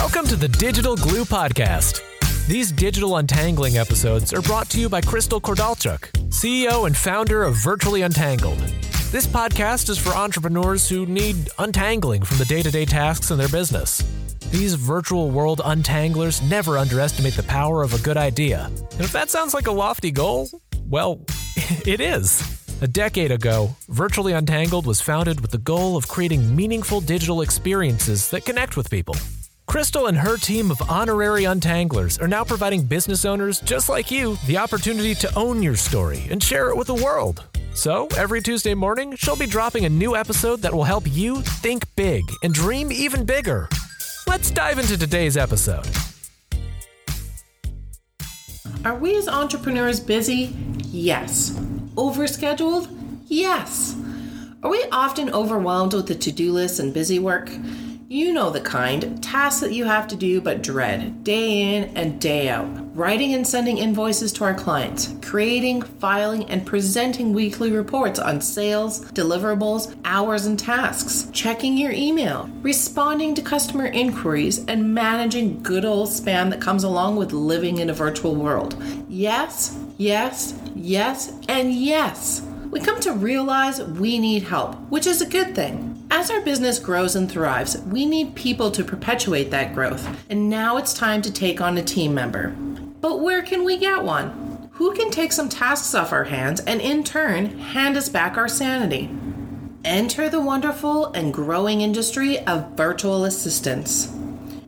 Welcome to the Digital Glue Podcast. These digital untangling episodes are brought to you by Crystal Kordalchuk, CEO and founder of Virtually Untangled. This podcast is for entrepreneurs who need untangling from the day to day tasks in their business. These virtual world untanglers never underestimate the power of a good idea. And if that sounds like a lofty goal, well, it is. A decade ago, Virtually Untangled was founded with the goal of creating meaningful digital experiences that connect with people. Crystal and her team of honorary untanglers are now providing business owners just like you the opportunity to own your story and share it with the world. So, every Tuesday morning, she'll be dropping a new episode that will help you think big and dream even bigger. Let's dive into today's episode. Are we as entrepreneurs busy? Yes. Overscheduled? Yes. Are we often overwhelmed with the to do list and busy work? You know the kind tasks that you have to do but dread day in and day out. Writing and sending invoices to our clients, creating, filing, and presenting weekly reports on sales, deliverables, hours, and tasks, checking your email, responding to customer inquiries, and managing good old spam that comes along with living in a virtual world. Yes, yes, yes, and yes. We come to realize we need help, which is a good thing. As our business grows and thrives, we need people to perpetuate that growth, and now it's time to take on a team member. But where can we get one? Who can take some tasks off our hands and in turn hand us back our sanity? Enter the wonderful and growing industry of virtual assistants.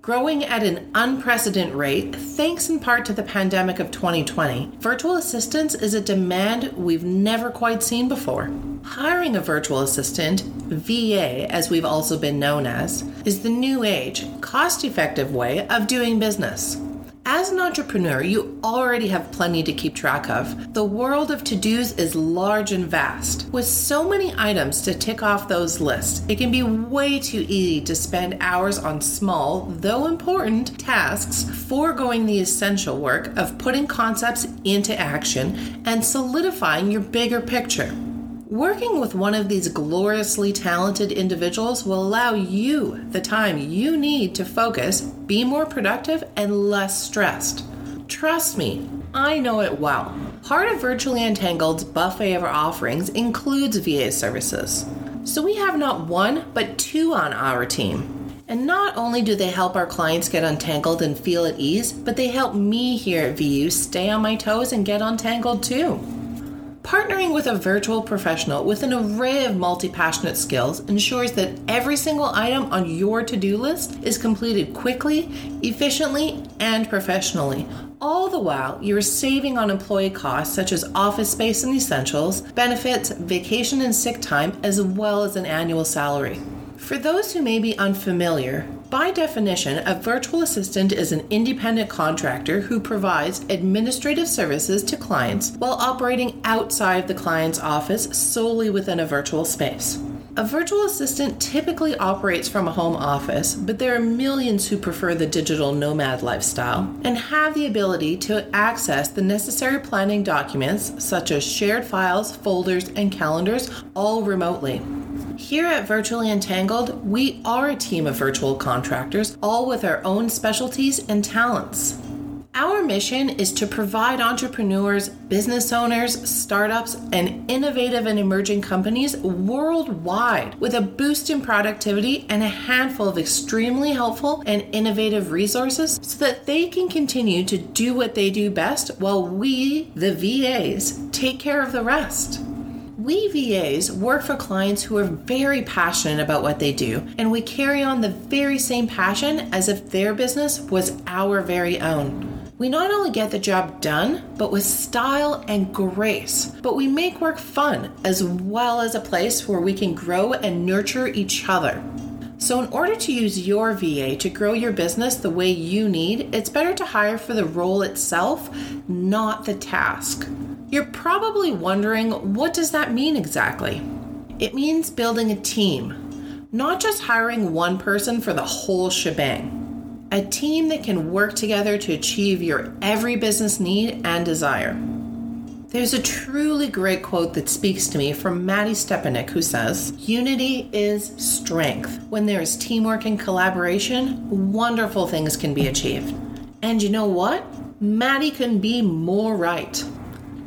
Growing at an unprecedented rate, thanks in part to the pandemic of 2020, virtual assistants is a demand we've never quite seen before. Hiring a virtual assistant, VA as we've also been known as, is the new age, cost effective way of doing business. As an entrepreneur, you already have plenty to keep track of. The world of to dos is large and vast. With so many items to tick off those lists, it can be way too easy to spend hours on small, though important, tasks, foregoing the essential work of putting concepts into action and solidifying your bigger picture. Working with one of these gloriously talented individuals will allow you the time you need to focus, be more productive, and less stressed. Trust me, I know it well. Part of Virtually Untangled's buffet of offerings includes VA services. So we have not one, but two on our team. And not only do they help our clients get untangled and feel at ease, but they help me here at VU stay on my toes and get untangled too. Partnering with a virtual professional with an array of multi passionate skills ensures that every single item on your to do list is completed quickly, efficiently, and professionally. All the while, you're saving on employee costs such as office space and essentials, benefits, vacation and sick time, as well as an annual salary. For those who may be unfamiliar, by definition, a virtual assistant is an independent contractor who provides administrative services to clients while operating outside the client's office solely within a virtual space. A virtual assistant typically operates from a home office, but there are millions who prefer the digital nomad lifestyle and have the ability to access the necessary planning documents such as shared files, folders, and calendars all remotely. Here at Virtually Untangled, we are a team of virtual contractors, all with our own specialties and talents. Our mission is to provide entrepreneurs, business owners, startups, and innovative and emerging companies worldwide with a boost in productivity and a handful of extremely helpful and innovative resources so that they can continue to do what they do best while we, the VAs, take care of the rest. We VAs work for clients who are very passionate about what they do, and we carry on the very same passion as if their business was our very own. We not only get the job done, but with style and grace, but we make work fun as well as a place where we can grow and nurture each other. So, in order to use your VA to grow your business the way you need, it's better to hire for the role itself, not the task. You're probably wondering what does that mean exactly? It means building a team, not just hiring one person for the whole shebang. A team that can work together to achieve your every business need and desire. There's a truly great quote that speaks to me from Mattie Stepanek who says, Unity is strength. When there is teamwork and collaboration, wonderful things can be achieved. And you know what? Mattie couldn't be more right.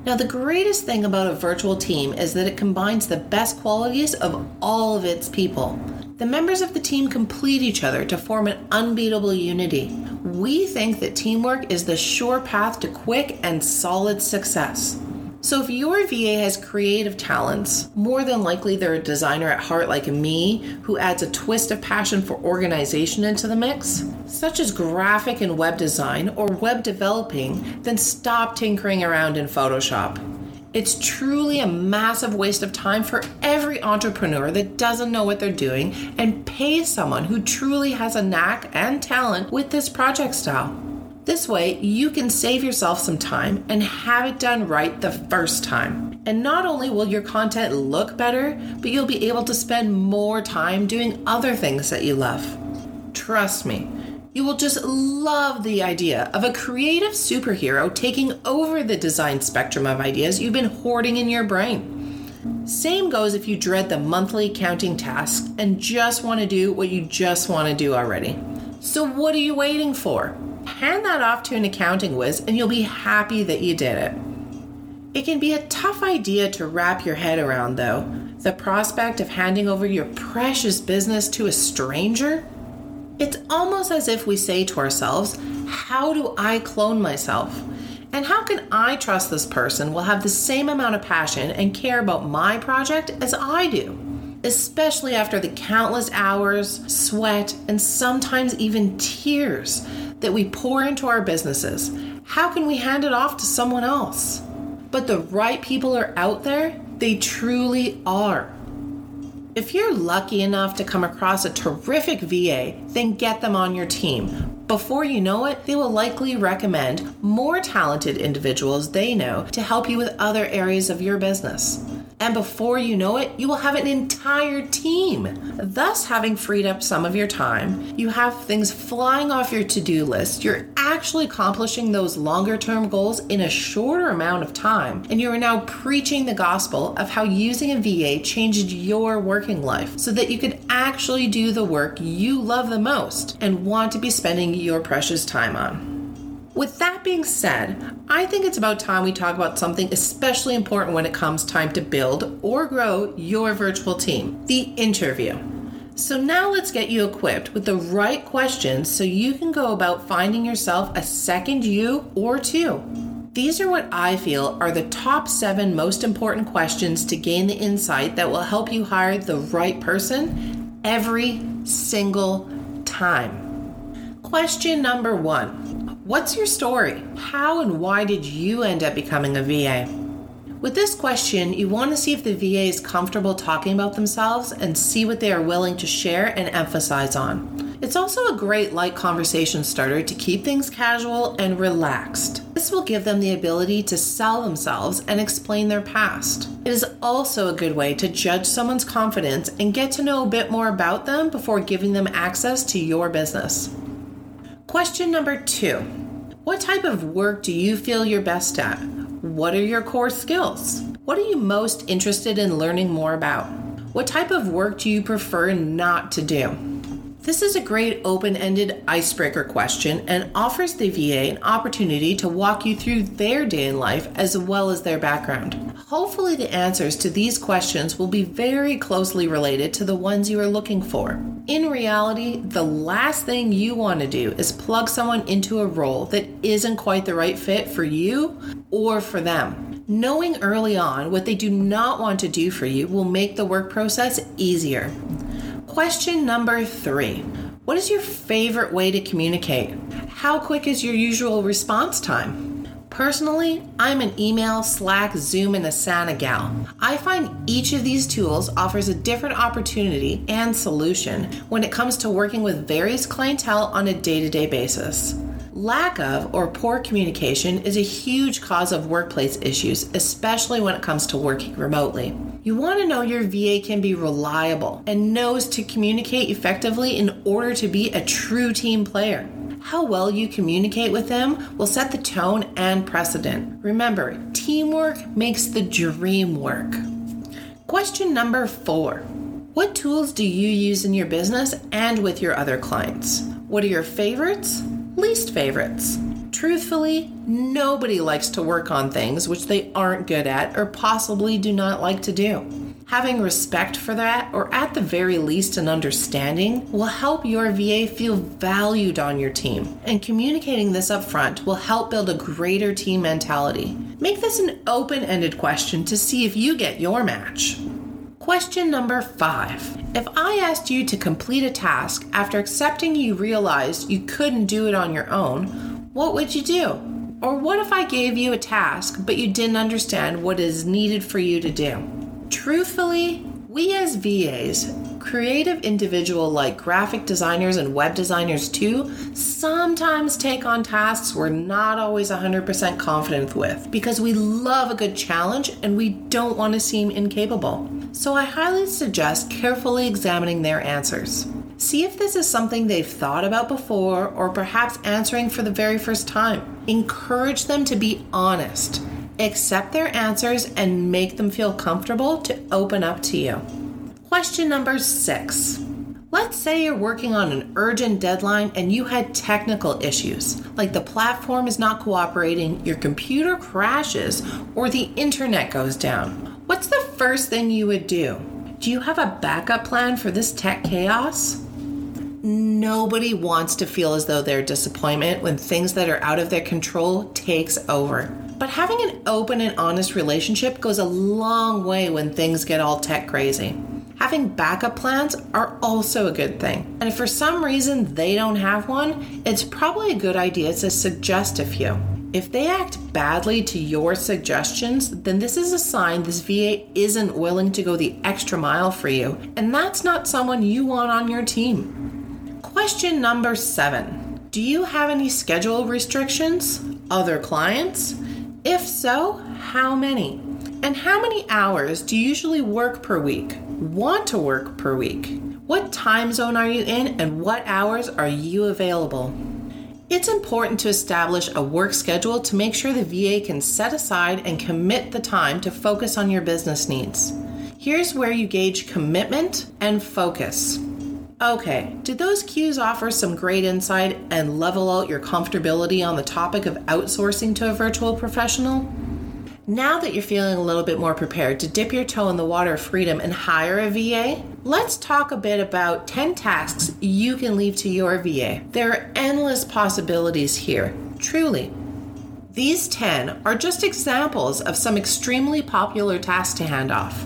Now, the greatest thing about a virtual team is that it combines the best qualities of all of its people. The members of the team complete each other to form an unbeatable unity. We think that teamwork is the sure path to quick and solid success. So, if your VA has creative talents, more than likely they're a designer at heart like me who adds a twist of passion for organization into the mix, such as graphic and web design or web developing, then stop tinkering around in Photoshop. It's truly a massive waste of time for every entrepreneur that doesn't know what they're doing and pay someone who truly has a knack and talent with this project style. This way, you can save yourself some time and have it done right the first time. And not only will your content look better, but you'll be able to spend more time doing other things that you love. Trust me, you will just love the idea of a creative superhero taking over the design spectrum of ideas you've been hoarding in your brain. Same goes if you dread the monthly counting task and just want to do what you just want to do already. So, what are you waiting for? Hand that off to an accounting whiz and you'll be happy that you did it. It can be a tough idea to wrap your head around, though. The prospect of handing over your precious business to a stranger? It's almost as if we say to ourselves, How do I clone myself? And how can I trust this person will have the same amount of passion and care about my project as I do? Especially after the countless hours, sweat, and sometimes even tears that we pour into our businesses, how can we hand it off to someone else? But the right people are out there, they truly are. If you're lucky enough to come across a terrific VA, then get them on your team. Before you know it, they will likely recommend more talented individuals they know to help you with other areas of your business. And before you know it, you will have an entire team. Thus, having freed up some of your time, you have things flying off your to do list. You're actually accomplishing those longer term goals in a shorter amount of time. And you are now preaching the gospel of how using a VA changed your working life so that you could actually do the work you love the most and want to be spending your precious time on. With that being said, I think it's about time we talk about something especially important when it comes time to build or grow your virtual team the interview. So, now let's get you equipped with the right questions so you can go about finding yourself a second you or two. These are what I feel are the top seven most important questions to gain the insight that will help you hire the right person every single time. Question number one What's your story? How and why did you end up becoming a VA? With this question, you want to see if the VA is comfortable talking about themselves and see what they are willing to share and emphasize on. It's also a great light conversation starter to keep things casual and relaxed. This will give them the ability to sell themselves and explain their past. It is also a good way to judge someone's confidence and get to know a bit more about them before giving them access to your business. Question number two What type of work do you feel you're best at? What are your core skills? What are you most interested in learning more about? What type of work do you prefer not to do? This is a great open ended icebreaker question and offers the VA an opportunity to walk you through their day in life as well as their background. Hopefully, the answers to these questions will be very closely related to the ones you are looking for. In reality, the last thing you want to do is plug someone into a role that isn't quite the right fit for you or for them. Knowing early on what they do not want to do for you will make the work process easier. Question number three What is your favorite way to communicate? How quick is your usual response time? Personally, I'm an email, Slack, Zoom, and Asana gal. I find each of these tools offers a different opportunity and solution when it comes to working with various clientele on a day to day basis. Lack of or poor communication is a huge cause of workplace issues, especially when it comes to working remotely. You want to know your VA can be reliable and knows to communicate effectively in order to be a true team player. How well you communicate with them will set the tone and precedent. Remember, teamwork makes the dream work. Question number four What tools do you use in your business and with your other clients? What are your favorites, least favorites? Truthfully, nobody likes to work on things which they aren't good at or possibly do not like to do. Having respect for that, or at the very least an understanding, will help your VA feel valued on your team. And communicating this up front will help build a greater team mentality. Make this an open ended question to see if you get your match. Question number five. If I asked you to complete a task after accepting you realized you couldn't do it on your own, what would you do? Or what if I gave you a task but you didn't understand what is needed for you to do? Truthfully, we as VAs, creative individual like graphic designers and web designers too, sometimes take on tasks we're not always 100% confident with because we love a good challenge and we don't want to seem incapable. So I highly suggest carefully examining their answers. See if this is something they've thought about before or perhaps answering for the very first time. Encourage them to be honest accept their answers, and make them feel comfortable to open up to you. Question number six. Let's say you're working on an urgent deadline and you had technical issues, like the platform is not cooperating, your computer crashes, or the internet goes down. What's the first thing you would do? Do you have a backup plan for this tech chaos? Nobody wants to feel as though their disappointment when things that are out of their control takes over. But having an open and honest relationship goes a long way when things get all tech crazy. Having backup plans are also a good thing. And if for some reason they don't have one, it's probably a good idea to suggest a few. If they act badly to your suggestions, then this is a sign this VA isn't willing to go the extra mile for you, and that's not someone you want on your team. Question number seven Do you have any schedule restrictions? Other clients? If so, how many? And how many hours do you usually work per week? Want to work per week? What time zone are you in and what hours are you available? It's important to establish a work schedule to make sure the VA can set aside and commit the time to focus on your business needs. Here's where you gauge commitment and focus. Okay, did those cues offer some great insight and level out your comfortability on the topic of outsourcing to a virtual professional? Now that you're feeling a little bit more prepared to dip your toe in the water of freedom and hire a VA, let's talk a bit about 10 tasks you can leave to your VA. There are endless possibilities here, truly. These 10 are just examples of some extremely popular tasks to hand off.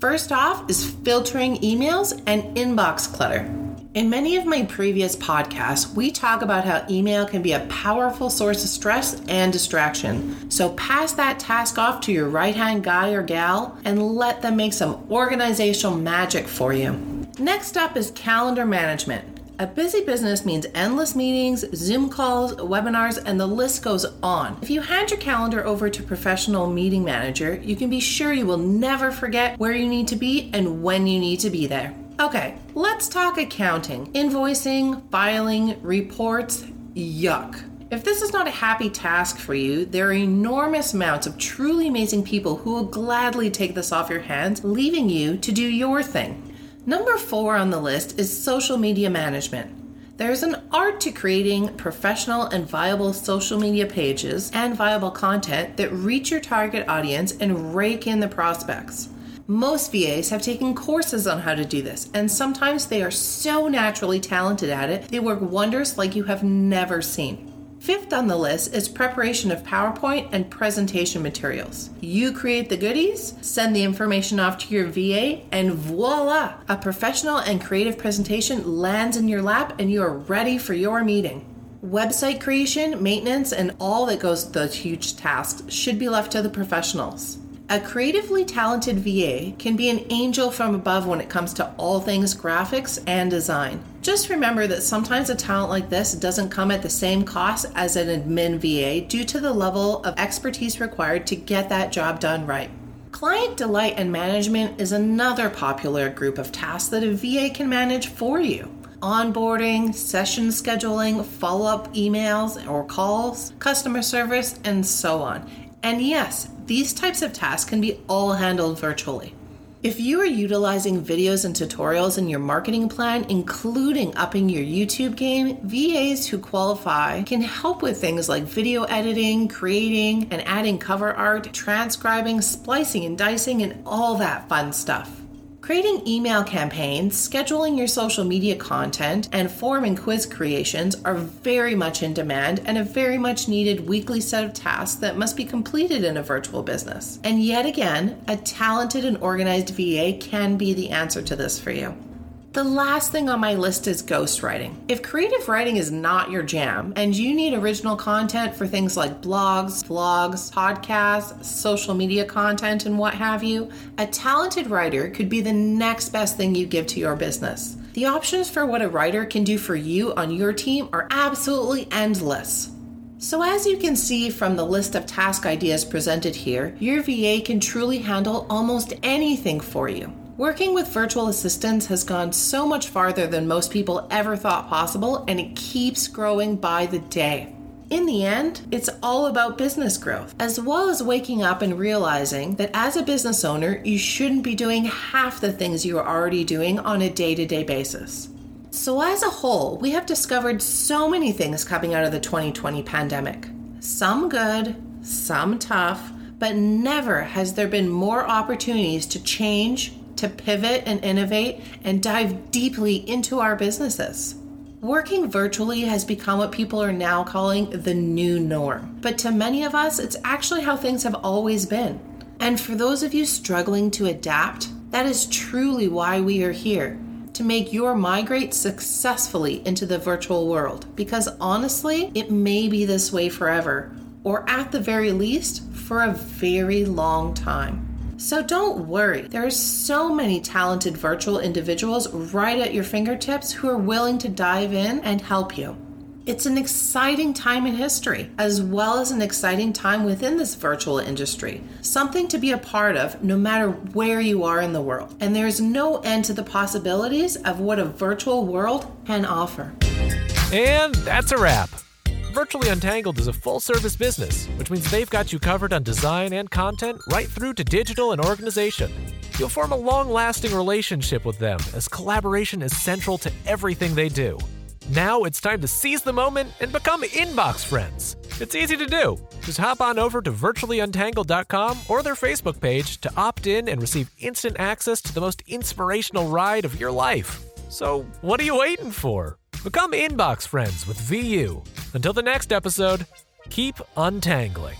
First off is filtering emails and inbox clutter. In many of my previous podcasts, we talk about how email can be a powerful source of stress and distraction. So pass that task off to your right hand guy or gal and let them make some organizational magic for you. Next up is calendar management. A busy business means endless meetings, Zoom calls, webinars, and the list goes on. If you hand your calendar over to professional meeting manager, you can be sure you will never forget where you need to be and when you need to be there. Okay, let's talk accounting, invoicing, filing, reports. Yuck. If this is not a happy task for you, there are enormous amounts of truly amazing people who will gladly take this off your hands, leaving you to do your thing. Number four on the list is social media management. There's an art to creating professional and viable social media pages and viable content that reach your target audience and rake in the prospects. Most VAs have taken courses on how to do this, and sometimes they are so naturally talented at it, they work wonders like you have never seen. Fifth on the list is preparation of PowerPoint and presentation materials. You create the goodies, send the information off to your VA, and voila! A professional and creative presentation lands in your lap and you are ready for your meeting. Website creation, maintenance, and all that goes with those huge tasks should be left to the professionals. A creatively talented VA can be an angel from above when it comes to all things graphics and design. Just remember that sometimes a talent like this doesn't come at the same cost as an admin VA due to the level of expertise required to get that job done right. Client delight and management is another popular group of tasks that a VA can manage for you. onboarding, session scheduling, follow up emails or calls, customer service, and so on. And yes, these types of tasks can be all handled virtually. If you are utilizing videos and tutorials in your marketing plan, including upping your YouTube game, VAs who qualify can help with things like video editing, creating and adding cover art, transcribing, splicing and dicing, and all that fun stuff. Creating email campaigns, scheduling your social media content, and form and quiz creations are very much in demand and a very much needed weekly set of tasks that must be completed in a virtual business. And yet again, a talented and organized VA can be the answer to this for you. The last thing on my list is ghostwriting. If creative writing is not your jam and you need original content for things like blogs, vlogs, podcasts, social media content, and what have you, a talented writer could be the next best thing you give to your business. The options for what a writer can do for you on your team are absolutely endless. So, as you can see from the list of task ideas presented here, your VA can truly handle almost anything for you. Working with virtual assistants has gone so much farther than most people ever thought possible, and it keeps growing by the day. In the end, it's all about business growth, as well as waking up and realizing that as a business owner, you shouldn't be doing half the things you are already doing on a day to day basis. So, as a whole, we have discovered so many things coming out of the 2020 pandemic. Some good, some tough, but never has there been more opportunities to change, to pivot and innovate and dive deeply into our businesses. Working virtually has become what people are now calling the new norm. But to many of us, it's actually how things have always been. And for those of you struggling to adapt, that is truly why we are here to make your migrate successfully into the virtual world. Because honestly, it may be this way forever, or at the very least, for a very long time. So don't worry, there are so many talented virtual individuals right at your fingertips who are willing to dive in and help you. It's an exciting time in history, as well as an exciting time within this virtual industry. Something to be a part of no matter where you are in the world. And there's no end to the possibilities of what a virtual world can offer. And that's a wrap. Virtually Untangled is a full service business, which means they've got you covered on design and content right through to digital and organization. You'll form a long lasting relationship with them as collaboration is central to everything they do. Now it's time to seize the moment and become inbox friends. It's easy to do. Just hop on over to virtuallyuntangled.com or their Facebook page to opt in and receive instant access to the most inspirational ride of your life. So, what are you waiting for? Become inbox friends with VU. Until the next episode, keep untangling.